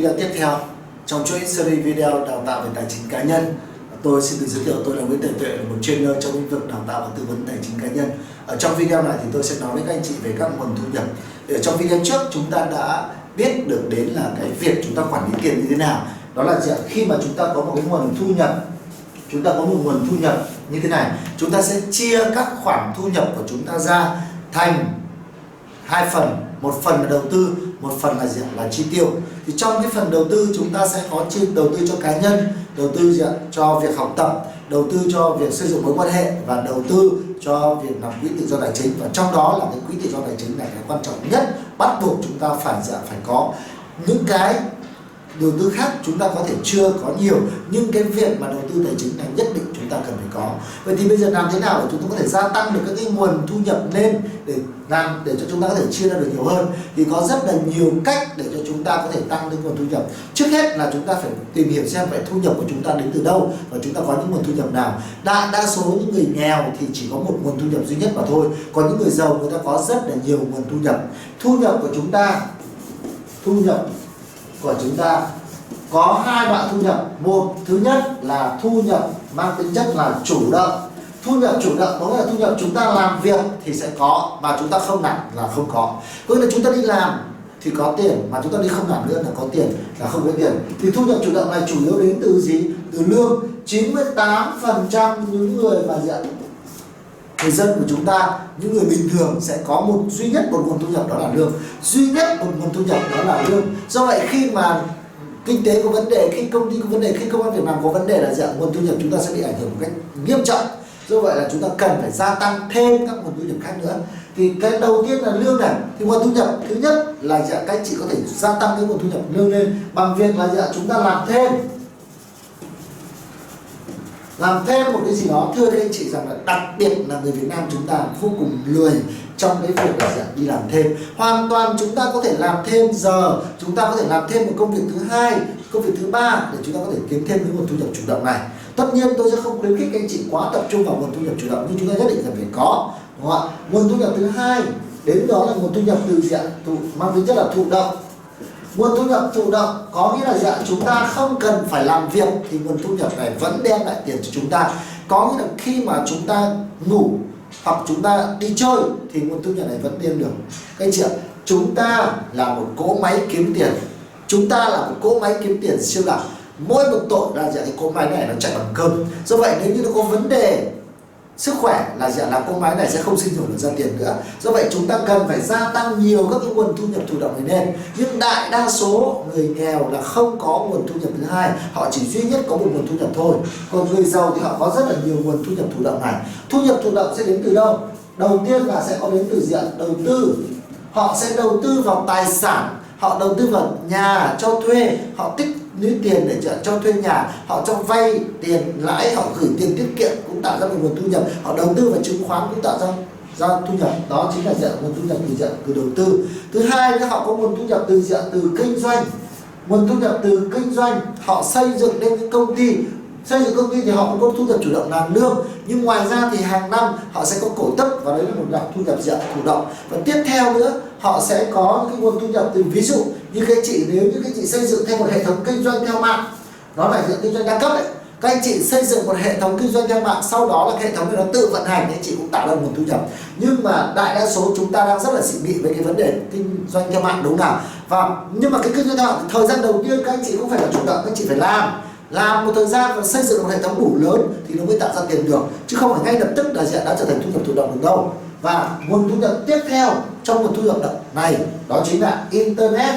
video tiếp theo trong chuỗi series video đào tạo về tài chính cá nhân. Tôi xin tự giới thiệu, tôi là Nguyễn Tài Tuệ, là một trainer trong lĩnh vực đào tạo và tư vấn tài chính cá nhân. Ở trong video này thì tôi sẽ nói với các anh chị về các nguồn thu nhập. Ở trong video trước, chúng ta đã biết được đến là cái việc chúng ta quản lý tiền như thế nào. Đó là gì khi mà chúng ta có một cái nguồn thu nhập, chúng ta có một nguồn thu nhập như thế này, chúng ta sẽ chia các khoản thu nhập của chúng ta ra thành hai phần. Một phần là đầu tư, một phần là gì là chi tiêu thì trong cái phần đầu tư chúng ta sẽ có chi đầu tư cho cá nhân, đầu tư gì cho việc học tập, đầu tư cho việc xây dựng mối quan hệ và đầu tư cho việc làm quỹ tự do tài chính. Và trong đó là cái quỹ tự do tài chính này là quan trọng nhất, bắt buộc chúng ta phải dạ phải có những cái đầu tư khác chúng ta có thể chưa có nhiều. Nhưng cái việc mà đầu tư tài chính này nhất định chúng ta cần phải có vậy thì bây giờ làm thế nào để chúng ta có thể gia tăng được các cái nguồn thu nhập lên để làm, để cho chúng ta có thể chia ra được nhiều hơn? Thì có rất là nhiều cách để cho chúng ta có thể tăng lên nguồn thu nhập. Trước hết là chúng ta phải tìm hiểu xem vậy thu nhập của chúng ta đến từ đâu và chúng ta có những nguồn thu nhập nào. Đa đa số những người nghèo thì chỉ có một nguồn thu nhập duy nhất mà thôi. Còn những người giàu, người ta có rất là nhiều nguồn thu nhập. Thu nhập của chúng ta, thu nhập của chúng ta có hai loại thu nhập. Một, thứ nhất là thu nhập mang tính chất là chủ động. Thu nhập chủ động có nghĩa là thu nhập chúng ta làm việc thì sẽ có, mà chúng ta không làm là không có. Có nghĩa là chúng ta đi làm thì có tiền, mà chúng ta đi không làm nữa là có tiền, là không có tiền. Thì thu nhập chủ động này chủ yếu đến từ gì? Từ lương. 98 phần trăm những người mà diện người dân của chúng ta, những người bình thường sẽ có một duy nhất một nguồn thu nhập đó là lương. Duy nhất một nguồn thu nhập đó là lương. Do vậy khi mà kinh tế có vấn đề, khi công ty có vấn đề, khi công an việc làm có vấn đề là dạng nguồn thu nhập chúng ta sẽ bị ảnh hưởng một cách nghiêm trọng. Do vậy là chúng ta cần phải gia tăng thêm các nguồn thu nhập khác nữa. Thì cái đầu tiên là lương này. Thì nguồn thu nhập thứ nhất là dạng các chị có thể gia tăng cái nguồn thu nhập lương lên bằng việc là dạng chúng ta làm thêm làm thêm một cái gì đó, thưa các anh chị rằng là đặc biệt là người Việt Nam chúng ta vô cùng lười trong cái việc là đi làm thêm. Hoàn toàn chúng ta có thể làm thêm giờ, chúng ta có thể làm thêm một công việc thứ hai, công việc thứ ba để chúng ta có thể kiếm thêm cái nguồn thu nhập chủ động này. Tất nhiên tôi sẽ không khuyến khích anh chị quá tập trung vào nguồn thu nhập chủ động nhưng chúng ta nhất định là phải có, đúng không ạ? Nguồn thu nhập thứ hai, đến đó là nguồn thu nhập từ diện thụ, mang tính chất là thụ động nguồn thu nhập thụ động có nghĩa là dạng chúng ta không cần phải làm việc thì nguồn thu nhập này vẫn đem lại tiền cho chúng ta. Có nghĩa là khi mà chúng ta ngủ hoặc chúng ta đi chơi thì nguồn thu nhập này vẫn đem được. Các anh chị ạ, chúng ta là một cỗ máy kiếm tiền. Chúng ta là một cỗ máy kiếm tiền siêu đẳng. Mỗi một tội là dạng cái cỗ máy này nó chạy bằng cơm. Do vậy nếu như nó có vấn đề sức khỏe là gì là cô máy này sẽ không sinh sản được ra tiền nữa. Do vậy chúng ta cần phải gia tăng nhiều các cái nguồn thu nhập thụ động này lên. Nhưng đại đa số người nghèo là không có nguồn thu nhập thứ hai. Họ chỉ duy nhất có một nguồn thu nhập thôi. Còn người giàu thì họ có rất là nhiều nguồn thu nhập thụ động này. Thu nhập thụ động sẽ đến từ đâu? Đầu tiên là sẽ có đến từ diện đầu tư. Họ sẽ đầu tư vào tài sản. Họ đầu tư vào nhà cho thuê. Họ tích lũy tiền để cho thuê nhà, họ cho vay tiền lãi, họ gửi tiền tiết kiệm cũng tạo ra một nguồn thu nhập. Họ đầu tư vào chứng khoán cũng tạo ra ra thu nhập. Đó chính là dạng nguồn thu nhập từ dạng từ đầu tư. Thứ hai là họ có nguồn thu nhập từ dạng từ kinh doanh. Nguồn thu nhập từ kinh doanh, họ xây dựng lên những công ty. Xây dựng công ty thì họ cũng có thu nhập chủ động làm lương, nhưng ngoài ra thì hàng năm họ sẽ có cổ tức và đấy là một dạng thu nhập dạng thụ động. Và tiếp theo nữa họ sẽ có cái nguồn thu nhập từ, ví dụ như cái chị, nếu như cái chị xây dựng thêm một hệ thống kinh doanh theo mạng, đó là diện kinh doanh đa cấp đấy. Các anh chị xây dựng một hệ thống kinh doanh theo mạng, sau đó là cái hệ thống này nó tự vận hành thì anh chị cũng tạo ra nguồn thu nhập. Nhưng mà đại đa số chúng ta đang rất là dị bị với cái vấn đề kinh doanh theo mạng, đúng nào? Và nhưng mà cái kinh doanh theo mạng, thời gian đầu tiên các anh chị cũng phải là chủ động, các anh chị phải làm. Làm một thời gian và xây dựng một hệ thống đủ lớn thì nó mới tạo ra tiền được, chứ không phải ngay lập tức là đã trở thành thu nhập thụ động được đâu và nguồn thu nhập tiếp theo trong nguồn thu nhập này đó chính là internet.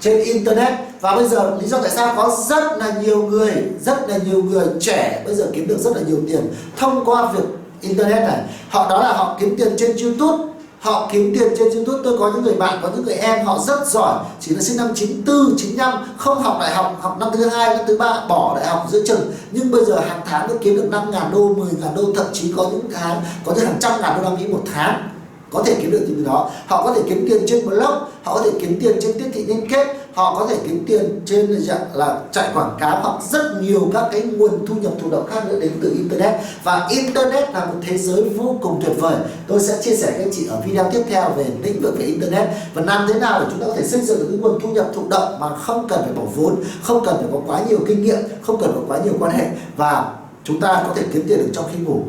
Trên internet, và bây giờ lý do tại sao có rất là nhiều người, rất là nhiều người trẻ bây giờ kiếm được rất là nhiều tiền thông qua việc internet này? Họ, đó là họ kiếm tiền trên youtube họ kiếm tiền trên youtube. Tôi có những người bạn có những người em họ rất giỏi. Chỉ là sinh năm 94, 95 không học đại học học năm thứ hai năm thứ ba bỏ đại học giữa chừng. Nhưng bây giờ hàng tháng nó kiếm được 5 ngàn đô 10 ngàn đô thậm chí có những tháng có những hàng trăm ngàn đô la Mỹ một tháng có thể kiếm được tiền từ đó. Họ có thể kiếm tiền trên blog họ có thể kiếm tiền trên tiếp thị liên kết, họ có thể kiếm tiền trên dạng là chạy quảng cáo hoặc rất nhiều các cái nguồn thu nhập thụ động khác nữa đến từ internet. Và internet là một thế giới vô cùng tuyệt vời. Tôi sẽ chia sẻ với anh chị ở video tiếp theo về lĩnh vực về internet. Và làm thế nào để chúng ta có thể xây dựng được cái nguồn thu nhập thụ động mà không cần phải bỏ vốn, không cần phải có quá nhiều kinh nghiệm, không cần có quá nhiều quan hệ. Và chúng ta có thể kiếm tiền được trong khi ngủ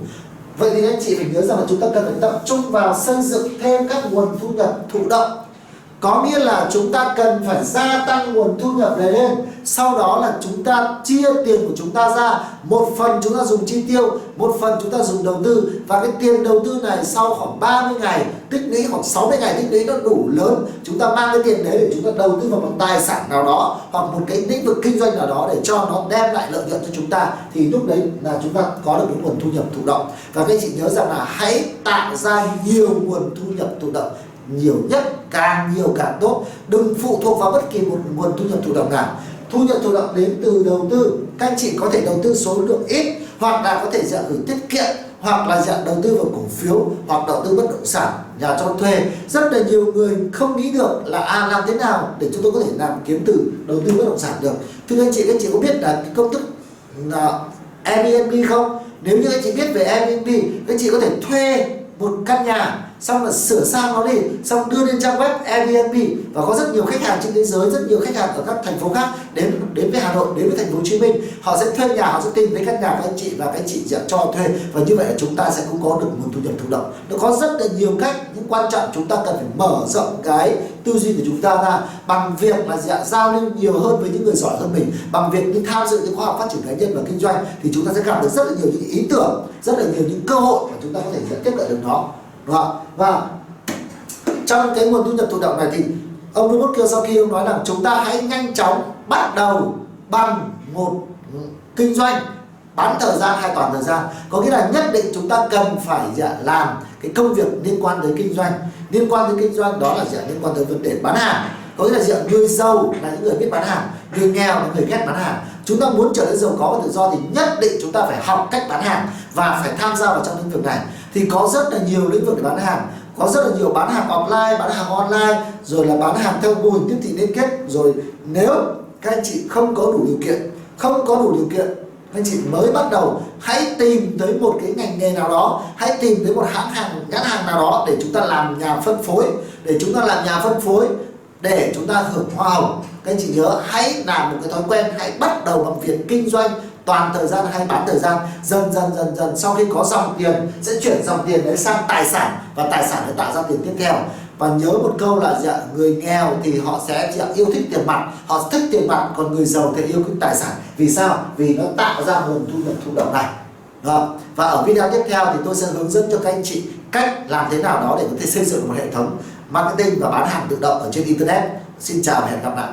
vậy thì anh chị phải nhớ rằng là chúng ta cần phải tập trung vào xây dựng thêm các nguồn thu nhập thụ động có nghĩa là chúng ta cần phải gia tăng nguồn thu nhập này lên. Sau đó là chúng ta chia tiền của chúng ta ra. Một phần chúng ta dùng chi tiêu, một phần chúng ta dùng đầu tư. Và cái tiền đầu tư này sau khoảng 30 ngày, tích lũy khoảng 60 ngày tích lũy nó đủ lớn. Chúng ta mang cái tiền đấy để chúng ta đầu tư vào một tài sản nào đó hoặc một cái lĩnh vực kinh doanh nào đó để cho nó đem lại lợi nhuận cho chúng ta. Thì lúc đấy là chúng ta có được cái nguồn thu nhập thụ động. Và các chị nhớ rằng là hãy tạo ra nhiều nguồn thu nhập thụ động nhiều nhất, càng nhiều càng tốt. Đừng phụ thuộc vào bất kỳ một nguồn thu nhập thụ động nào. Thu nhập thụ động đến từ đầu tư. Các anh chị có thể đầu tư số lượng ít, hoặc là có thể dạng gửi tiết kiệm, hoặc là dạng đầu tư vào cổ phiếu, hoặc đầu tư bất động sản, nhà cho thuê. Rất là nhiều người không nghĩ được là à làm thế nào để chúng tôi có thể làm kiếm từ đầu tư bất động sản được. Thưa anh chị, các anh chị có biết là cái công thức là Airbnb không? Nếu như anh chị biết về Airbnb, các anh chị có thể thuê một căn nhà xong là sửa sang nó đi xong đưa lên trang web Airbnb. Và có rất nhiều khách hàng trên thế giới rất nhiều khách hàng ở các thành phố khác đến đến với Hà Nội đến với thành phố Hồ Chí Minh. Họ sẽ thuê nhà họ sẽ tìm thấy căn nhà các anh chị và các anh chị sẽ cho thuê. Và như vậy là chúng ta sẽ cũng có được nguồn thu nhập thụ động. Nó có rất là nhiều cách nhưng quan trọng chúng ta cần phải mở rộng cái tư duy của chúng ta ra. Bằng việc là dạ, giao lưu nhiều hơn với những người giỏi hơn mình. Bằng việc đi tham dự những khóa học phát triển cá nhân và kinh doanh thì chúng ta sẽ gặp được rất là nhiều những ý tưởng rất là nhiều những cơ hội mà chúng ta có thể tiếp cận được nó đúng không? và trong cái nguồn thu nhập thụ động này thì ông Robert Kiyosaki ông nói rằng chúng ta hãy nhanh chóng bắt đầu bằng một kinh doanh, bán thời gian hay toàn thời gian. Có nghĩa là nhất định chúng ta cần phải làm cái công việc liên quan tới kinh doanh. Liên quan tới kinh doanh đó là gì liên quan tới vấn đề bán hàng. Có nghĩa là gì người giàu là những người biết bán hàng, người nghèo là người ghét bán hàng. Chúng ta muốn trở nên giàu có và tự do thì nhất định chúng ta phải học cách bán hàng và phải tham gia vào trong lĩnh vực này thì có rất là nhiều lĩnh vực để bán hàng. Có rất là nhiều bán hàng offline bán hàng online, rồi là bán hàng theo mô hình tiếp thị liên kết. Rồi nếu các anh chị không có đủ điều kiện, không có đủ điều kiện anh chị mới bắt đầu, hãy tìm tới một cái ngành nghề nào đó, hãy tìm tới một hãng hàng, nhãn hàng nào đó để chúng ta làm nhà phân phối, để chúng ta làm nhà phân phối để chúng ta hưởng hoa hồng. Các anh chị nhớ, hãy làm một cái thói quen, hãy bắt đầu bằng việc kinh doanh toàn thời gian hay bán thời gian dần dần dần dần sau khi có dòng tiền sẽ chuyển dòng tiền đấy sang tài sản và tài sản để tạo ra tiền tiếp theo. Và nhớ một câu là dạ, người nghèo thì họ sẽ dạ, yêu thích tiền mặt họ thích tiền mặt còn người giàu thì yêu thích tài sản. Vì sao? Vì nó tạo ra nguồn thu nhập thụ động này. Đó. và ở video tiếp theo thì tôi sẽ hướng dẫn cho các anh chị cách làm thế nào đó để có thể xây dựng một hệ thống marketing và bán hàng tự động ở trên internet. Xin chào và hẹn gặp lại.